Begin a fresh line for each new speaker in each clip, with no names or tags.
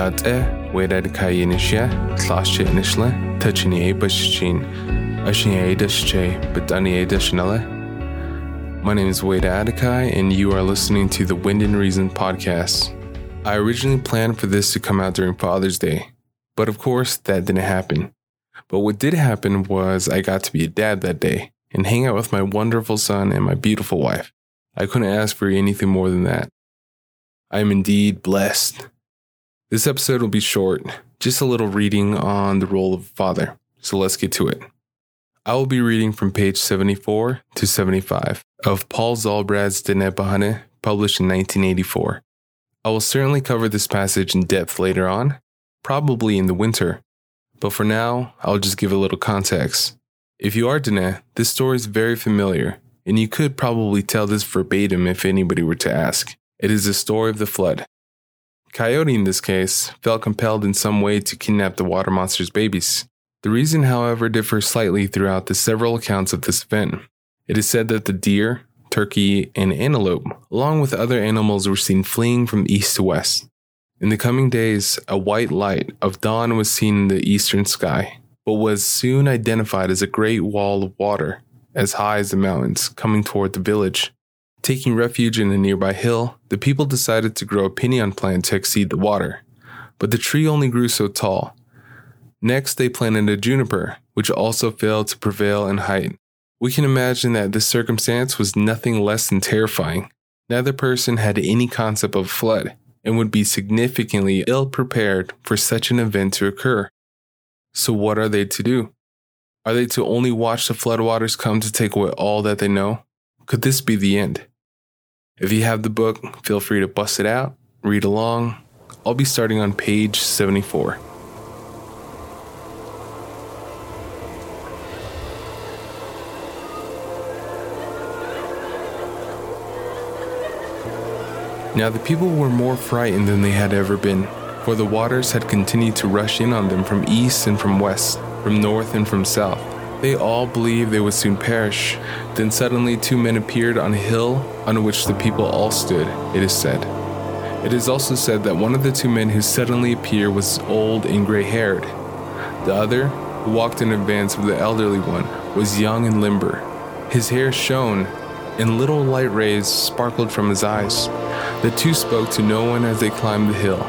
Yá'át'ééh. My name is Wade Adekai, and you are listening to the Wind and Reason podcast. I originally planned for this to come out during Father's Day, but of course, that didn't happen. But what did happen was I got to be a dad that day and hang out with my wonderful son and my beautiful wife. I couldn't ask for anything more than that. I am indeed blessed. This episode will be short, just a little reading on the role of father. So let's get to it. I will be reading from page 74 to 75 of Paul Zolbrod's Diné Bahané, published in 1984. I will certainly cover this passage in depth later on, probably in the winter, but for now, I'll just give a little context. If you are Diné, this story is very familiar, and you could probably tell this verbatim if anybody were to ask. It is the story of the flood. Coyote, in this case, felt compelled in some way to kidnap the water monster's babies. The reason, however, differs slightly throughout the several accounts of this event. It is said that the deer, turkey, and antelope, along with other animals, were seen fleeing from east to west. In the coming days, a white light of dawn was seen in the eastern sky, but was soon identified as a great wall of water, as high as the mountains, coming toward the village. Taking refuge in a nearby hill, the people decided to grow a pinon plant to exceed the water, but the tree only grew so tall. Next, they planted a juniper, which also failed to prevail in height. We can imagine that this circumstance was nothing less than terrifying. Neither person had any concept of flood and would be significantly ill prepared for such an event to occur. So, what are they to do? Are they to only watch the floodwaters come to take away all that they know? Could this be the end? If you have the book, feel free to bust it out, read along. I'll be starting on page 74. Now the people were more frightened than they had ever been, for the waters had continued to rush in on them from east and from west, from north and from south. They all believed they would soon perish. Then suddenly two men appeared on a hill on which the people all stood, it is said. It is also said that one of the two men who suddenly appeared was old and gray haired. The other, who walked in advance of the elderly one, was young and limber. His hair shone, and little light rays sparkled from his eyes. The two spoke to no one as they climbed the hill.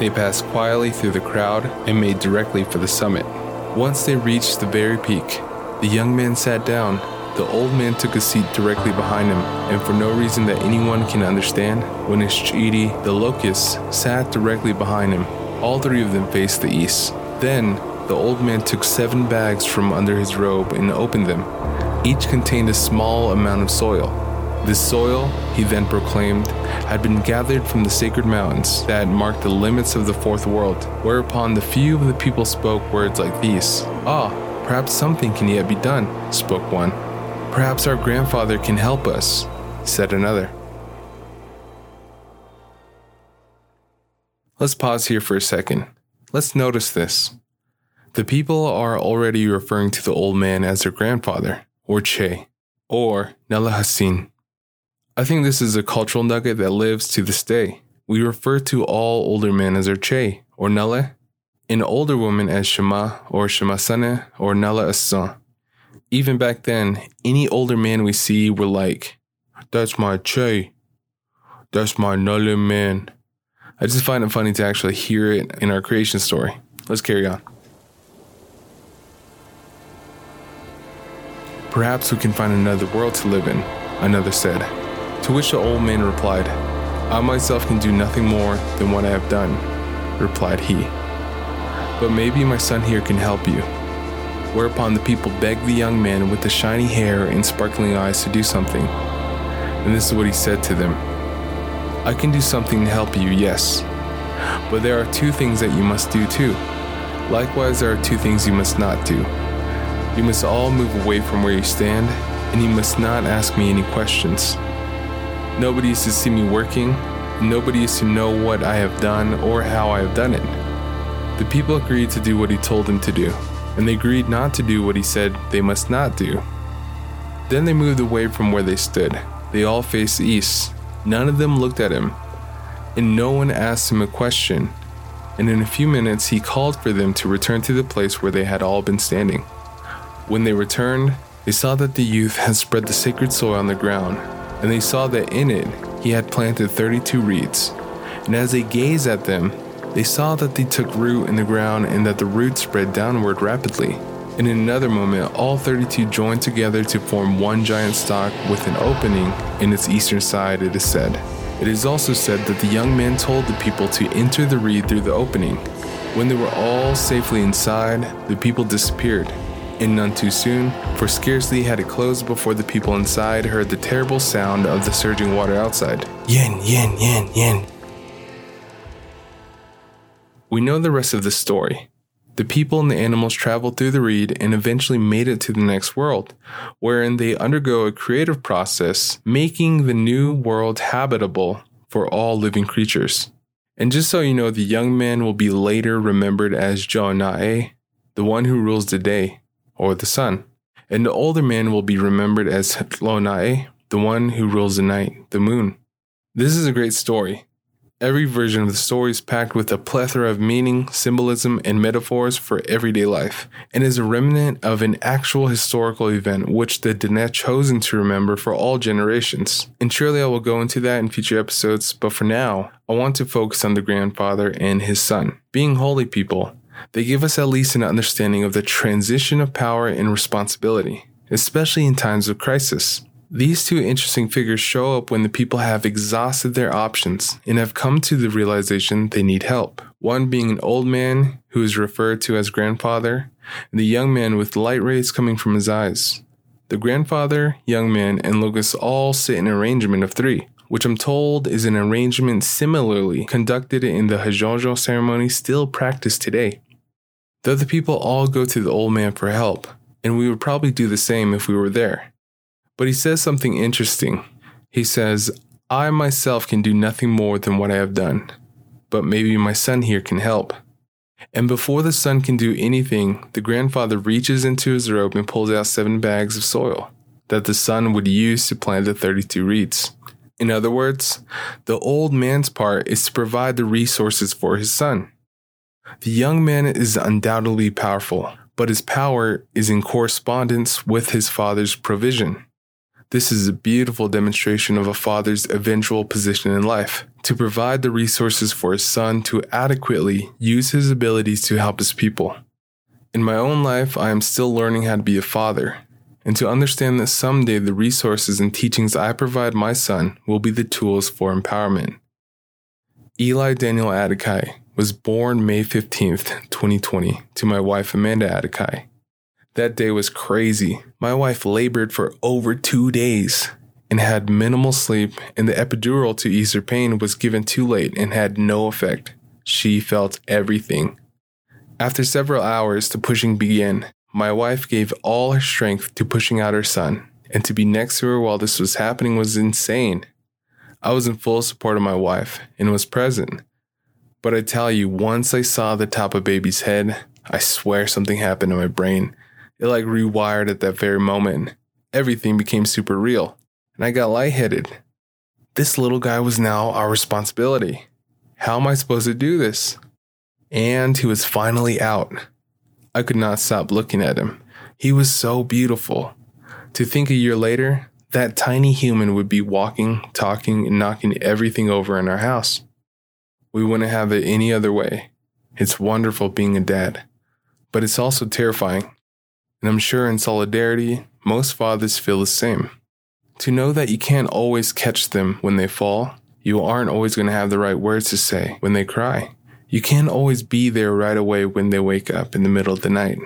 They passed quietly through the crowd and made directly for the summit. Once they reached the very peak, the young man sat down. The old man took a seat directly behind him, and for no reason that anyone can understand, Winishchidi, the locust, sat directly behind him. All three of them faced the east. Then, the old man took seven bags from under his robe and opened them. Each contained a small amount of soil. This soil, he then proclaimed, had been gathered from the sacred mountains that marked the limits of the fourth world, whereupon the few of the people spoke words like these Ah, perhaps something can yet be done, spoke one. Perhaps our grandfather can help us, said another. Let's pause here for a second. Let's notice this. The people are already referring to the old man as their grandfather, or Che, or Nala Hassin. I think this is a cultural nugget that lives to this day. We refer to all older men as our Che, or Nale, and older women as Shema, or Shemasane, or Nala Assan. Even back then, any older man we see were like, That's my Che. That's my Nale man. I just find it funny to actually hear it in our creation story. Let's carry on. Perhaps we can find another world to live in, another said. To which the old man replied, I myself can do nothing more than what I have done, replied he. But maybe my son here can help you. Whereupon the people begged the young man with the shiny hair and sparkling eyes to do something. And this is what he said to them I can do something to help you, yes. But there are two things that you must do too. Likewise, there are two things you must not do. You must all move away from where you stand, and you must not ask me any questions. Nobody is to see me working, nobody is to know what I have done or how I have done it. The people agreed to do what he told them to do, and they agreed not to do what he said they must not do. Then they moved away from where they stood. They all faced east. None of them looked at him, and no one asked him a question. and in a few minutes he called for them to return to the place where they had all been standing. When they returned, they saw that the youth had spread the sacred soil on the ground, and they saw that in it he had planted 32 reeds. And as they gazed at them, they saw that they took root in the ground and that the roots spread downward rapidly. And in another moment, all 32 joined together to form one giant stalk with an opening in its eastern side, it is said. It is also said that the young man told the people to enter the reed through the opening. When they were all safely inside, the people disappeared. And none too soon, for scarcely had it closed before the people inside heard the terrible sound of the surging water outside. Yin, yin, yin, yin. We know the rest of the story. The people and the animals traveled through the reed and eventually made it to the next world, wherein they undergo a creative process, making the new world habitable for all living creatures. And just so you know, the young man will be later remembered as Jo'nae, the one who rules the day, or the sun. And the older man will be remembered as Tlōnae, the one who rules the night, the moon. This is a great story, Every version of the story is packed with a plethora of meaning, symbolism, and metaphors for everyday life, and is a remnant of an actual historical event which the Diné chosen to remember for all generations. And surely I will go into that in future episodes, but for now, I want to focus on the grandfather and his son. Being holy people, they give us at least an understanding of the transition of power and responsibility, especially in times of crisis. These two interesting figures show up when the people have exhausted their options and have come to the realization they need help. One being an old man who is referred to as grandfather, and the young man with light rays coming from his eyes. The grandfather, young man, and locust all sit in an arrangement of three, which I'm told is an arrangement similarly conducted in the Hajojo ceremony still practiced today. Though the other people all go to the old man for help, and we would probably do the same if we were there. But he says something interesting. He says, I myself can do nothing more than what I have done, but maybe my son here can help. And before the son can do anything, the grandfather reaches into his robe and pulls out seven bags of soil that the son would use to plant the 32 reeds. In other words, the old man's part is to provide the resources for his son. The young man is undoubtedly powerful, but his power is in correspondence with his father's provision. This is a beautiful demonstration of a father's eventual position in life to provide the resources for his son to adequately use his abilities to help his people. In my own life, I am still learning how to be a father and to understand that someday the resources and teachings I provide my son will be the tools for empowerment. Eli Daniel Adekai was born May 15th, 2020, to my wife Amanda Adekai. That day was crazy. My wife labored for over two days and had minimal sleep, and the epidural to ease her pain was given too late and had no effect. She felt everything. After several hours, the pushing began. My wife gave all her strength to pushing out her son, and to be next to her while this was happening was insane. I was in full support of my wife and was present. But I tell you, once I saw the top of baby's head, I swear something happened in my brain. It like rewired at that very moment. Everything became super real, and I got lightheaded. This little guy was now our responsibility. How am I supposed to do this? And he was finally out. I could not stop looking at him. He was so beautiful. To think a year later, that tiny human would be walking, talking, and knocking everything over in our house. We wouldn't have it any other way. It's wonderful being a dad, but it's also terrifying and I'm sure in solidarity, most fathers feel the same. To know that you can't always catch them when they fall, you aren't always going to have the right words to say when they cry. You can't always be there right away when they wake up in the middle of the night.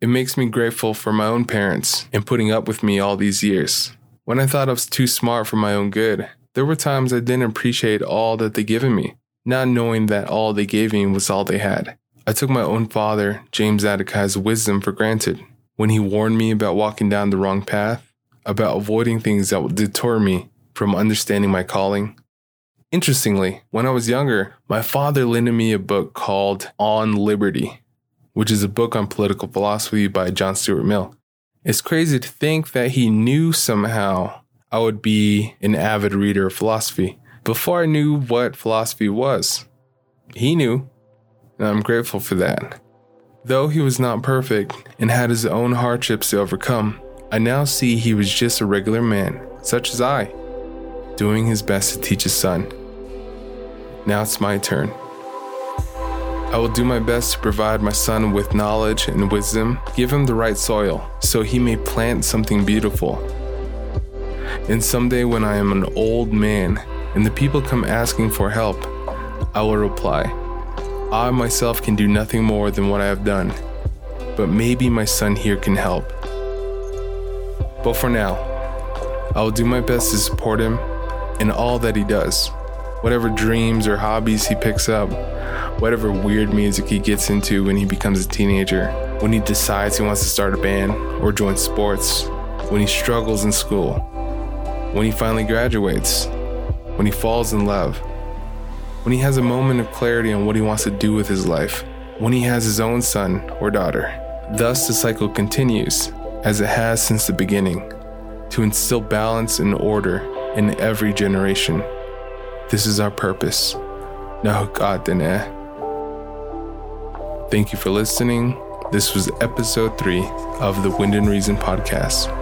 It makes me grateful for my own parents and putting up with me all these years. When I thought I was too smart for my own good, there were times I didn't appreciate all that they'd given me, not knowing that all they gave me was all they had. I took my own father, James Adekai's wisdom for granted when he warned me about walking down the wrong path, about avoiding things that would deter me from understanding my calling. Interestingly, when I was younger, my father lended me a book called On Liberty, which is a book on political philosophy by John Stuart Mill. It's crazy to think that he knew somehow I would be an avid reader of philosophy before I knew what philosophy was. He knew. and I'm grateful for that. Though he was not perfect and had his own hardships to overcome, I now see he was just a regular man, such as I, doing his best to teach his son. Now it's my turn. I will do my best to provide my son with knowledge and wisdom, give him the right soil, so he may plant something beautiful. And someday, when I am an old man and the people come asking for help, I will reply, I myself can do nothing more than what I have done, but maybe my son here can help. But for now, I will do my best to support him in all that he does whatever dreams or hobbies he picks up, whatever weird music he gets into when he becomes a teenager, when he decides he wants to start a band or join sports, when he struggles in school, when he finally graduates, when he falls in love, when he has a moment of clarity on what he wants to do with his life, when he has his own son or daughter. Thus, the cycle continues, as it has since the beginning, to instill balance and order in every generation. This is our purpose. Thank you for listening. This was episode three of the Wind and Reason podcast.